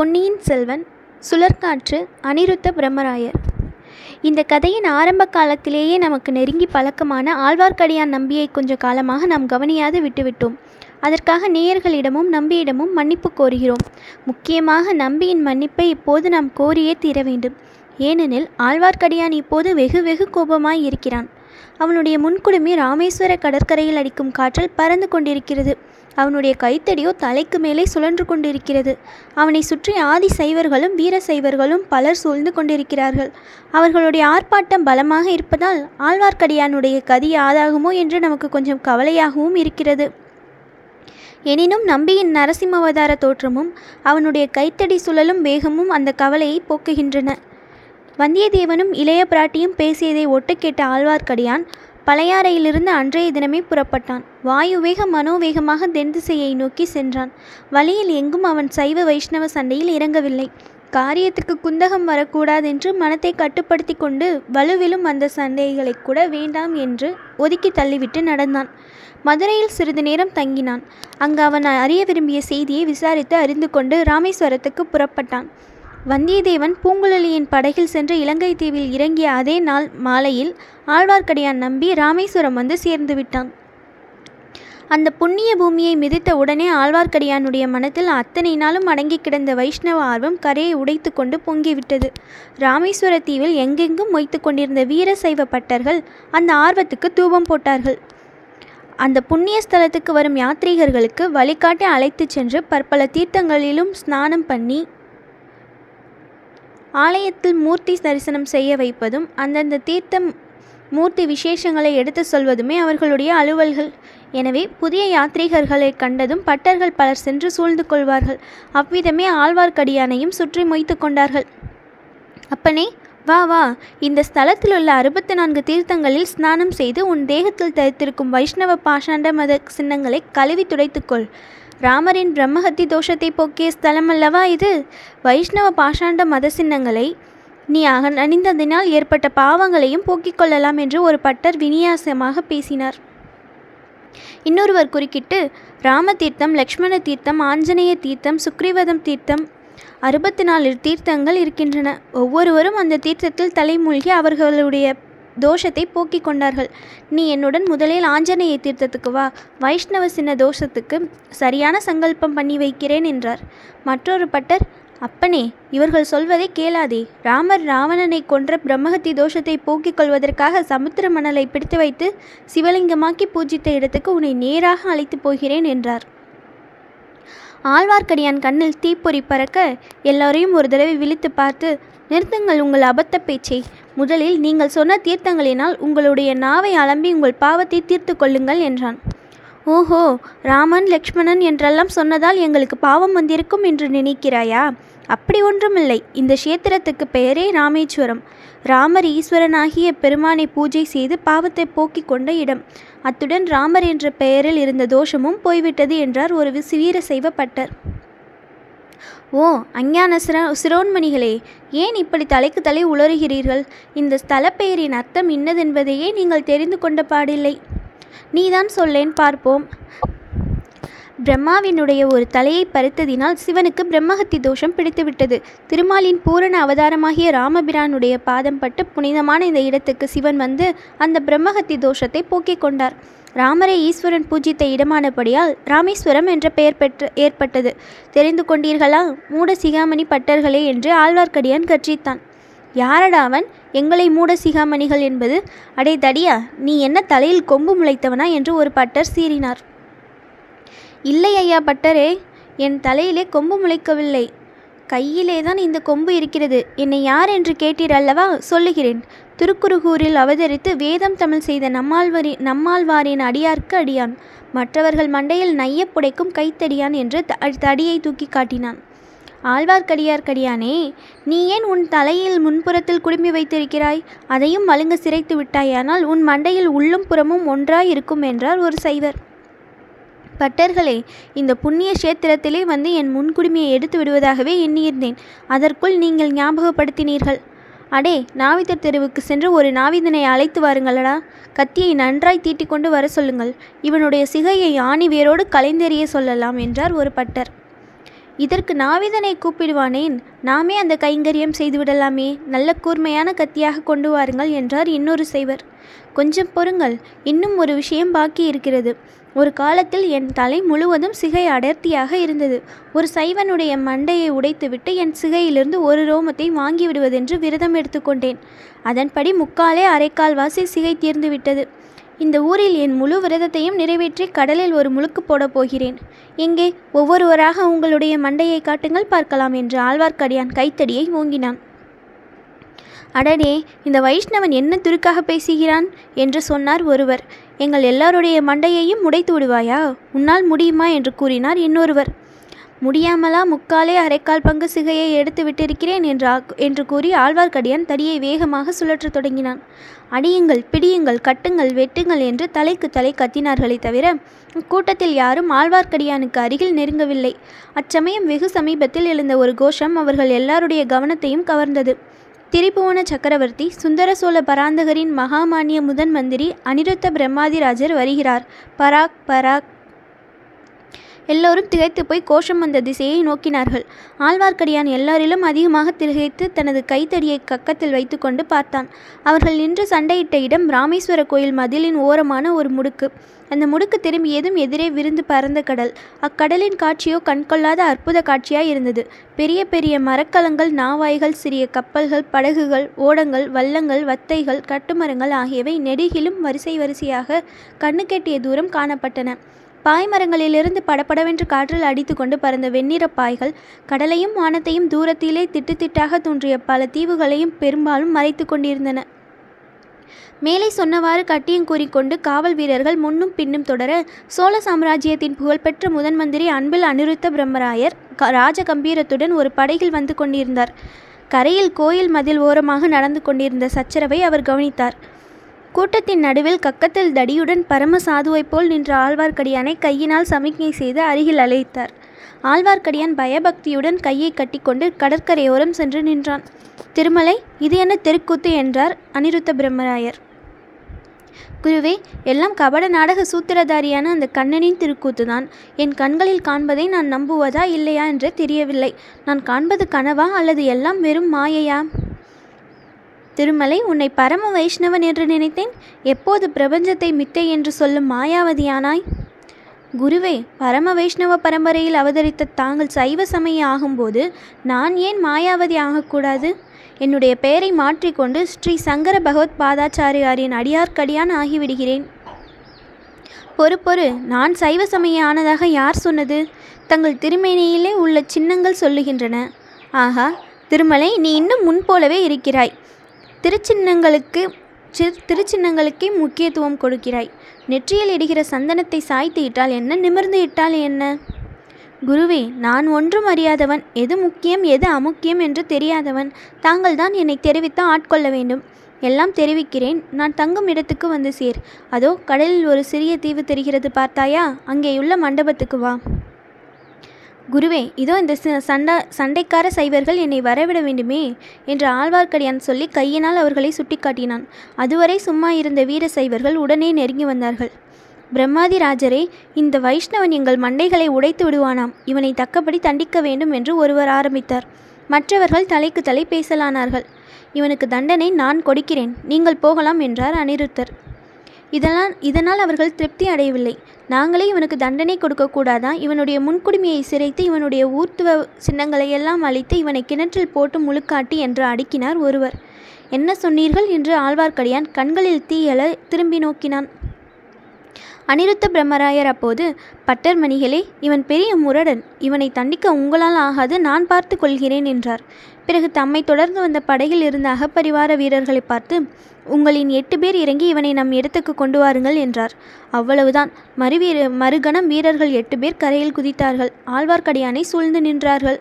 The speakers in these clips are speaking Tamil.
பொன்னியின் செல்வன் சுழற்காற்று அனிருத்த பிரம்மராயர். இந்த கதையின் ஆரம்ப காலத்திலேயே நமக்கு நெருங்கி பழக்கமான ஆழ்வார்க்கடியான் நம்பியை கொஞ்ச காலமாக நாம் கவனியாது விட்டுவிட்டோம். அதற்காக நேயர்களிடமும் நம்பியிடமும் மன்னிப்பு கோருகிறோம். முக்கியமாக நம்பியின் மன்னிப்பை இப்போது நாம் கோரியே தீர வேண்டும். ஏனெனில் ஆழ்வார்க்கடியான் இப்போது வெகு வெகு கோபமாய் இருக்கிறான். அவனுடைய முன்குடுமி ராமேஸ்வர கடற்கரையில் அடிக்கும் காற்றில் பறந்து கொண்டிருக்கிறது. அவனுடைய கைத்தடியோ தலைக்கு மேலே சுழன்று கொண்டிருக்கிறது. அவனை சுற்றி ஆதி சைவர்களும் வீர சைவர்களும் பலர் சூழ்ந்து கொண்டிருக்கிறார்கள். அவர்களுடைய ஆர்ப்பாட்டம் பலமாக இருப்பதால் ஆழ்வார்க்கடியானுடைய கதி ஆதாகுமோ என்று நமக்கு கொஞ்சம் கவலையாகவும் இருக்கிறது. எனினும் நம்பியின் நரசிம்மவதார தோற்றமும் அவனுடைய கைத்தடி சுழலும் வேகமும் அந்த கவலையை போக்குகின்றன. வந்தியத்தேவனும் இளைய பிராட்டியும் பேசியதை ஒட்டு கேட்ட ஆழ்வார்க்கடியான் பழையாறையிலிருந்து அன்றைய தினமே புறப்பட்டான். வாயு வேக மனோவேகமாக தென் திசையை நோக்கி சென்றான். வழியில் எங்கும் அவன் சைவ வைஷ்ணவ சண்டையில் இறங்கவில்லை. காரியத்துக்கு குந்தகம் வரக்கூடாதென்று மனத்தை கட்டுப்படுத்தி கொண்டு வலுவிலும் அந்த சண்டைகளை கூட வேண்டாம் என்று ஒதுக்கி தள்ளிவிட்டு நடந்தான். மதுரையில் சிறிது நேரம் தங்கினான். அங்கு அவன் அறிய விரும்பிய செய்தியை விசாரித்து அறிந்து கொண்டு ராமேஸ்வரத்துக்கு புறப்பட்டான். வந்தியத்தேவன் பூங்குழலியின் படகில் சென்று இலங்கை தீவில் இறங்கிய அதே நாள் மாலையில் ஆழ்வார்க்கடியான் நம்பி ராமேஸ்வரம் வந்து சேர்ந்து விட்டான். அந்த புண்ணிய பூமியை மிதித்த உடனே ஆழ்வார்க்கடியானுடைய மனத்தில் அத்தனை நாளும் அடங்கி கிடந்த வைஷ்ணவ ஆர்வம் கரையை உடைத்து கொண்டு பொங்கிவிட்டது. ராமேஸ்வர தீவில் எங்கெங்கும் மொய்த்து கொண்டிருந்த வீர சைவ பட்டர்கள் அந்த ஆர்வத்துக்கு தூபம் போட்டார்கள். அந்த புண்ணிய ஸ்தலத்துக்கு வரும் யாத்ரீகர்களுக்கு வழிகாட்டி அழைத்துச் சென்று பற்பல தீர்த்தங்களிலும் ஸ்நானம் பண்ணி ஆலயத்தில் மூர்த்தி தரிசனம் செய்ய வைப்பதும் அந்தந்த தீர்த்தம் மூர்த்தி விசேஷங்களை எடுத்து சொல்வதுமே அவர்களுடைய அலுவல்கள். எனவே புதிய யாத்ரீகர்களை கண்டதும் பட்டர்கள் பலர் சென்று சூழ்ந்து கொள்வார்கள். அவ்விதமே ஆழ்வார்க்கடியானையும் சுற்றி மொய்த்து கொண்டார்கள். அப்பனே வா வா இந்த ஸ்தலத்தில் உள்ள அறுபத்தி நான்கு தீர்த்தங்களில் ஸ்நானம் செய்து உன் தேகத்தில் தரித்திருக்கும் வைஷ்ணவ பாஷாண்ட மத சின்னங்களை கழுவி துடைத்துக்கொள் ராமரின் பிரம்மஹத்தி தோஷத்தை போக்கிய ஸ்தலம் அல்லவா இது? வைஷ்ணவ பாஷாண்ட மத சின்னங்களை நீ ஆக அணிந்ததினால் ஏற்பட்ட பாவங்களையும் போக்கிக் கொள்ளலாம் என்று ஒரு பட்டர் விநியாசமாக பேசினார். இன்னொருவர் குறுக்கிட்டு ராம தீர்த்தம் லக்ஷ்மண தீர்த்தம் ஆஞ்சநேய தீர்த்தம் சுக்ரீவதம் தீர்த்தம் அறுபத்தி நாலு தீர்த்தங்கள் இருக்கின்றன. ஒவ்வொருவரும் அந்த தீர்த்தத்தில் தலைமூழ்கி அவர்களுடைய தோஷத்தை போக்கிக் கொண்டார்கள். நீ என்னுடன் முதலில் ஆஞ்சநேய தீர்த்தத்துக்கு வா. வைஷ்ணவ சின்ன தோஷத்துக்கு சரியான சங்கல்பம் பண்ணி வைக்கிறேன் என்றார். மற்றொரு பட்டர் அப்பனே இவர்கள் சொல்வதை கேளாதே. ராமர் ராவணனை கொன்ற பிரம்மஹத்தி தோஷத்தை போக்கிக் கொள்வதற்காக சமுத்திர மணலை பிடித்து வைத்து சிவலிங்கமாக்கி பூஜித்த இடத்துக்கு உன்னை நேராக அழைத்து போகிறேன் என்றார். ஆழ்வார்க்கடியான் கண்ணில் தீப்பொறி பறக்க எல்லோரையும் ஒரு தடவை விழித்து பார்த்து நிறுத்துங்கள் உங்கள் அபத்த பேச்சை. முதலில் நீங்கள் சொன்ன தீர்த்தங்களினால் உங்களுடைய நாவை அலம்பி உங்கள் பாவத்தை தீர்த்து கொள்ளுங்கள் என்றான். ஓஹோ ராமன் லக்ஷ்மணன் என்றெல்லாம் சொன்னதால் எங்களுக்கு பாவம் வந்திருக்கும் என்று நினைக்கிறாயா? அப்படி ஒன்றுமில்லை. இந்த கஷேத்திரத்துக்கு பெயரே ராமேஸ்வரம் ராமர் ஈஸ்வரனாகிய பெருமானை பூஜை செய்து பாவத்தை போக்கிக் கொண்ட இடம். அத்துடன் ராமர் என்ற பெயரில் இருந்த தோஷமும் போய்விட்டது என்றார் ஒரு வீர செய்வப்பட்டர் ஓ அஞ்ஞான சிர சிரோன்மணிகளே ஏன் இப்படி தலைக்கு தலை உளறுகிறீர்கள் இந்த ஸ்தல பெயரின் அர்த்தம் இன்னதென்பதையே நீங்கள் தெரிந்து கொண்ட பாடில்லை. நீதான் சொல்லேன் பார்ப்போம். பிரம்மாவினுடைய ஒரு தலையை பறித்ததினால் சிவனுக்கு பிரம்மஹத்தி தோஷம் பிடித்துவிட்டது. திருமாலின் பூரண அவதாரமாகிய ராமபிரானுடைய பாதம் பட்டு புனிதமான இந்த இடத்துக்கு சிவன் வந்து அந்த பிரம்மஹத்தி தோஷத்தை போக்கிக் கொண்டார். ராமரை ஈஸ்வரன் பூஜித்த இடமானபடியால் ராமேஸ்வரம் என்ற பெயர் பெற்று ஏற்பட்டது. தெரிந்து கொண்டீர்களா? மூட சிகாமணி பட்டர்களே என்று ஆழ்வார்க்கடியான் கற்றித்தான் யாரடா அவன்? எங்களை மூட சிகாமணிகள் என்பது? அடே தடியா நீ என்ன தலையில் கொம்பு முளைத்தவனா? என்று ஒரு பட்டர் சீறினார். இல்லை ஐயா பட்டரே என் தலையிலே கொம்பு முளைக்கவில்லை. கையிலே தான் இந்த கொம்பு இருக்கிறது. என்னை யார் என்று கேட்டீர் அல்லவா? சொல்லுகிறேன். திருக்குறுகூரில் அவதரித்து வேதம் தமிழ் செய்த நம்மாழ்வரி நம்மாழ்வாரின் அடியார்க்கு அடியான். மற்றவர்கள் மண்டையில் நைய புடைக்கும் கைத்தடியான் என்று தடியை தூக்கி காட்டினான். ஆழ்வார்க்கடியார்க்கடியானே நீ ஏன் உன் தலையில் முன்புறத்தில் குடும்பி வைத்திருக்கிறாய்? அதையும் மழுங்க சிரைத்து விட்டாயானால் உன் மண்டையில் உள்ளும் புறமும் ஒன்றாய் இருக்கும் என்றார் ஒரு சைவர். பட்டர்களே இந்த புண்ணிய கஷேத்திரத்திலே வந்து என் முன்குடுமையை எடுத்து விடுவதாகவே எண்ணியிருந்தேன். அதற்குள் நீங்கள் ஞாபகப்படுத்தினீர்கள். அடே நாவிதர் தெருவுக்கு சென்று ஒரு நாவிதனை அழைத்து வாருங்களடா. கத்தியை நன்றாய் தீட்டிக்கொண்டு வர சொல்லுங்கள் இவனுடைய சிகையை ஆணி வேரோடு கலைந்தெறிய சொல்லலாம் என்றார் ஒரு பட்டர். இதற்கு நாவிதனை கூப்பிடுவானேன்? நாமே அந்த கைங்கரியம் செய்துவிடலாமே. நல்ல கூர்மையான கத்தியாக கொண்டு வாருங்கள் என்றார் இன்னொரு சைவர். கொஞ்சம் பொறுங்கள். இன்னும் ஒரு விஷயம் பாக்கி இருக்கிறது ஒரு காலத்தில் என் தலை முழுவதும் சிகை அடர்த்தியாக இருந்தது. ஒரு சைவனுடைய மண்டையை உடைத்துவிட்டு என் சிகையிலிருந்து ஒரு ரோமத்தை வாங்கி விடுவதென்று விரதம் எடுத்துக்கொண்டேன் அதன்படி முக்காலே அரைக்கால்வாசி சிகை தீர்ந்துவிட்டது. இந்த ஊரில் என் முழு விரதத்தையும் நிறைவேற்றி கடலில் ஒரு முழுக்கு போடப் போகிறேன். எங்கே? ஒவ்வொருவராக உங்களுடைய மண்டையை காட்டுங்கள் பார்க்கலாம் என்று ஆழ்வார்க்கடியான் கைத்தடியை ஓங்கினான். அடடே இந்த வைஷ்ணவன் என்ன துருக்காக பேசுகிறான்? என்று சொன்னார் ஒருவர். எங்கள் எல்லாருடைய மண்டையையும் உடைத்து விடுவாயா? உன்னால் முடியுமா? என்று கூறினார் இன்னொருவர். முடியாமலா முக்காலே அரைக்கால் பங்கு சிகையை எடுத்து விட்டிருக்கிறேன் என்று என்று கூறி ஆழ்வார்க்கடியான் தடியை வேகமாக சுழற்றத் தொடங்கினான். அடியுங்கள் பிடியுங்கள் கட்டுங்கள் வெட்டுங்கள் என்று தலைக்கு தலை கத்தினார்களே தவிர கூட்டத்தில் யாரும் ஆழ்வார்க்கடியானுக்கு அருகில் நெருங்கவில்லை. அச்சமயம் வெகு சமீபத்தில் எழுந்த ஒரு கோஷம் அவர்கள் எல்லாருடைய கவனத்தையும் கவர்ந்தது. திரிபுவன சக்கரவர்த்தி சுந்தர சோழ பராந்தகரின் மகாமானிய முதன் மந்திரி அனிருத்த பிரம்மாதிராஜர் வருகிறார். பராக் பராக் எல்லோரும் திகைத்து போய் கோஷம் வந்த திசையை நோக்கினார்கள். ஆழ்வார்க்கடியான் எல்லாரிலும் அதிகமாக திகைத்து தனது கைத்தடியை கக்கத்தில் வைத்துக்கொண்டு பார்த்தான். அவர்கள் நின்று சண்டையிட்ட இடம் ராமேஸ்வர கோயில் மதிலின் ஓரமான ஒரு முடுக்கு. அந்த முடுக்கு திரும்பியதும் எதிரே விருந்து பறந்த கடல். அக்கடலின் காட்சியோ கண்கொள்ளாத அற்புத காட்சியாய் இருந்தது. பெரிய பெரிய மரக்கலங்கள் நாவாய்கள் சிறிய கப்பல்கள் படகுகள் ஓடங்கள் வல்லங்கள் வத்தைகள் கட்டுமரங்கள் ஆகியவை நெடுகிலும் வரிசை வரிசையாக கண்ணுக்கெட்டிய தூரம் காணப்பட்டன. பாய்மரங்களிலிருந்து படபடவென்று காற்றில் அடித்துக்கொண்டு பறந்த வெண்ணிறப் பாய்கள் கடலையும் வானத்தையும் தூரத்திலே திட்டுத்திட்டாக தோன்றிய பல தீவுகளையும் பெரும்பாலும் மறைத்து கொண்டிருந்தன. மேலே சொன்னவாறு கட்டியம் கூறிக்கொண்டு காவல் வீரர்கள் முன்னும் பின்னும் தொடர சோழ சாம்ராஜ்யத்தின் புகழ்பெற்ற முதன் மந்திரி அன்பில் அனிருத்த பிரம்மராயர் ராஜகம்பீரத்துடன் ஒரு படகில் வந்து கொண்டிருந்தார். கரையில் கோயில் மதில் ஓரமாக நடந்து கொண்டிருந்த சச்சரவை அவர் கவனித்தார். கூட்டத்தின் நடுவில் கக்கத்தில் தடியுடன் பரம சாதுவைப் போல் நின்ற ஆழ்வார்க்கடியானை கையினால் சமிக்ஞை செய்து அருகில் அழைத்தார். ஆழ்வார்க்கடியான் பயபக்தியுடன் கையை கட்டிக்கொண்டு கடற்கரையோரம் சென்று நின்றான். திருமலை இது என்ன தெருக்கூத்து? என்றார் அனிருத்த பிரம்மராயர். குருவே எல்லாம் கபட நாடக சூத்திரதாரியான அந்த கண்ணனின் திருக்கூத்துதான். என் கண்களில் காண்பதை நான் நம்புவதா இல்லையா என்று தெரியவில்லை. நான் காண்பது கனவா அல்லது எல்லாம் வெறும் மாயையா? திருமலை உன்னை பரம வைஷ்ணவன் என்று நினைத்தேன். எப்போது பிரபஞ்சத்தை மித்தை என்று சொல்லும் மாயாவதியானாய்? குருவே பரம வைஷ்ணவ பரம்பரையில் அவதரித்த தாங்கள் சைவ சமய ஆகும்போது நான் ஏன் மாயாவதி ஆகக்கூடாது? என்னுடைய பெயரை மாற்றிக்கொண்டு ஸ்ரீ சங்கர பகவத் பாதாச்சாரியாரின் அடியார்க்கடியான் ஆகிவிடுகிறேன். பொறு பொறு நான் சைவ சமய ஆனதாக யார் சொன்னது? தங்கள் திருமேனியிலே உள்ள சின்னங்கள் சொல்லுகின்றன. ஆஹா திருமலை நீ இன்னும் முன்போலவே இருக்கிறாய். திருச்சின்னங்களுக்கு சிறு திருச்சின்னங்களுக்கே முக்கியத்துவம் கொடுக்கிறாய். நெற்றியில் இடுகிற சந்தனத்தை சாய்த்து இட்டால் என்ன? நிமிர்ந்து இட்டால் என்ன? குருவே நான் ஒன்றும் அறியாதவன். எது முக்கியம் எது அமுக்கியம் என்று தெரியாதவன். தாங்கள் தான் என்னை தெரிவித்து ஆட்கொள்ள வேண்டும். எல்லாம் தெரிவிக்கிறேன். நான் தங்கும் இடத்துக்கு வந்து சேர். அதோ கடலில் ஒரு சிறிய தீவு தெரிகிறது பார்த்தாயா? அங்கேயுள்ள மண்டபத்துக்கு வா. குருவே இதோ இந்த சண்டா சண்டைக்கார சைவர்கள் என்னை வரவிட வேண்டுமே என்று ஆழ்வார்க்கடியான் சொல்லி கையினால் அவர்களை சுட்டிக்காட்டினான். அதுவரை சும்மா இருந்த வீர சைவர்கள் உடனே நெருங்கி வந்தார்கள். பிரம்மாதி ராஜரே இந்த வைஷ்ணவன் எங்கள் மண்டைகளை உடைத்து விடுவானாம். இவனை தக்கபடி தண்டிக்க வேண்டும் என்று ஒருவர் ஆரம்பித்தார். மற்றவர்கள் தலைக்கு தலை பேசலானார்கள். இவனுக்கு தண்டனை நான் கொடுக்கிறேன். நீங்கள் போகலாம் என்றார் அனிருத்தர். இதனால் இதனால் அவர்கள் திருப்தி அடையவில்லை. நாங்களே இவனுக்கு தண்டனை கொடுக்கக்கூடாதா இவனுடைய முன்குடுமையை சிறைத்து இவனுடைய ஊர்த்துவ சின்னங்களை எல்லாம் அழித்து இவனை கிணற்றில் போட்டு முழுக்காட்டி என்று அடுக்கினார் ஒருவர். என்ன சொன்னீர்கள்? என்று ஆழ்வார்க்கடியான் கண்களில் தீயல திரும்பி நோக்கினான். அனிருத்த பிரம்மராயர் அப்போது பட்டர் மணிகளே இவன் பெரிய முரடன். இவனை தண்டிக்க உங்களால் ஆகாது நான் பார்த்து கொள்கிறேன் என்றார். பிறகு தம்மை தொடர்ந்து வந்த படையில் இருந்த அகப்பரிவார வீரர்களை பார்த்து உங்களின் எட்டு பேர் இறங்கி இவனை நம் இடத்துக்கு கொண்டு வாருங்கள் என்றார். அவ்வளவுதான். மறுவீர மறுகணம் வீரர்கள் எட்டு பேர் கரையில் குதித்தார்கள். ஆழ்வார்க்கடியானை சூழ்ந்து நின்றார்கள்.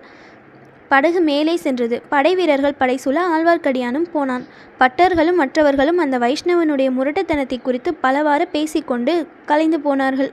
படகு மேலே சென்றது. படை வீரர்கள் படைசூழ ஆழ்வார்க்கடியானும் போனான். பட்டர்களும் மற்றவர்களும் அந்த வைஷ்ணவனுடைய முரட்டுத்தனத்தை குறித்து பலவாறு பேசிக்கொண்டு கலைந்து போனார்கள்.